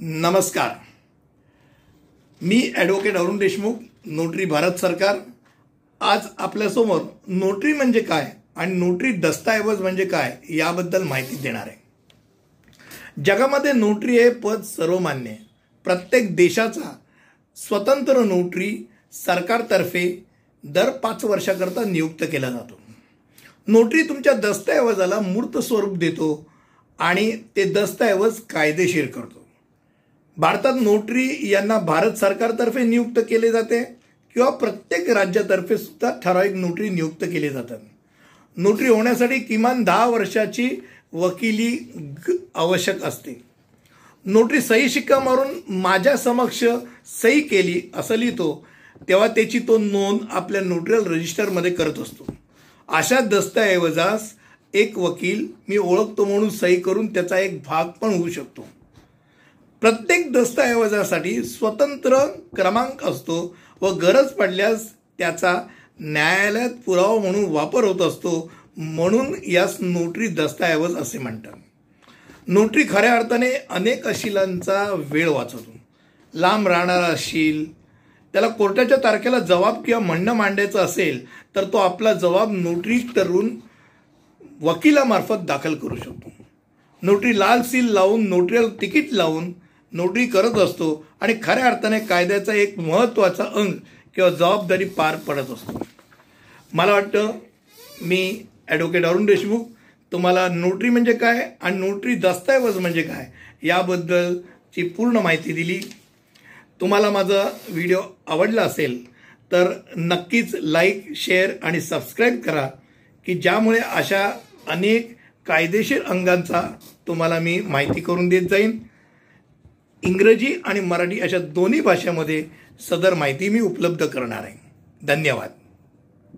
नमस्कार. मी advocate Arun Deshmukh notary Bharat सरकार. आज आपल्यासमोर नोटरी म्हणजे काय आणि नोटरी दस्तऐवज म्हणजे काय याबद्दल माहिती देणार आहे. जगामध्ये नोटरी हे पद सर्वमान्य आहे. प्रत्येक देशाचा स्वतंत्र नोटरी सरकारतर्फे दर पाच वर्षाकरता नियुक्त केला जातो. नोटरी तुमच्या दस्तऐवजाला मूर्त स्वरूप देतो आणि ते दस्तऐवज कायदेशीर करतो. भारतात नोटरी यांना भारत सरकारतर्फे नियुक्त केले जाते किंवा प्रत्येक राज्यातर्फे सुद्धा ठराविक नोटरी नियुक्त केली जातात. नोटरी होण्यासाठी किमान दहा वर्षाची वकिली आवश्यक असते. नोटरी सही शिक्का मारून माझ्या समक्ष सही केली असं लिहितो तेव्हा त्याची तो नोंद आपल्या नोटरियल रजिस्टरमध्ये करत असतो. अशा दस्तऐवजास एक वकील मी ओळखतो म्हणून सही करून त्याचा एक भाग पण होऊ शकतो. प्रत्येक दस्तऐवजासाठी स्वतंत्र क्रमांक असतो व गरज पडल्यास त्याचा न्यायालयात पुरावा म्हणून वापर होत असतो म्हणून यास नोटरी दस्तऐवज असे म्हणतात. नोटरी खऱ्या अर्थाने अनेक अशिलांचा वेळ वाचवतो. लांब राहणारा अशील त्याला कोर्टाच्या तारखेला जबाब किंवा म्हणणं मांडायचं असेल तर तो आपला जबाब नोटरी करून वकिलामार्फत दाखल करू शकतो. नोटरी लाल सील लावून नोटरीला तिकीट लावून नोटरी करत असतो आणि खऱ्या अर्थाने कायद्याचा एक महत्त्वाचा अंग किंवा जबाबदारी पार पडत असतो. मला वाटतं मी ॲडव्होकेट अरुण देशमुख तुम्हाला नोटरी म्हणजे काय आणि नोटरी दस्तऐवज म्हणजे काय याबद्दलची पूर्ण माहिती दिली. तुम्हाला माझा व्हिडिओ आवडला असेल तर नक्कीच लाईक शेअर आणि सबस्क्राईब करा की ज्यामुळे अशा अनेक कायदेशीर अंगांचा तुम्हाला मी माहिती करून देत जाईन. इंग्रजी आणि मराठी अशा दोन्ही भाषेमध्ये सदर माहिती मी उपलब्ध करणार आहे. धन्यवाद.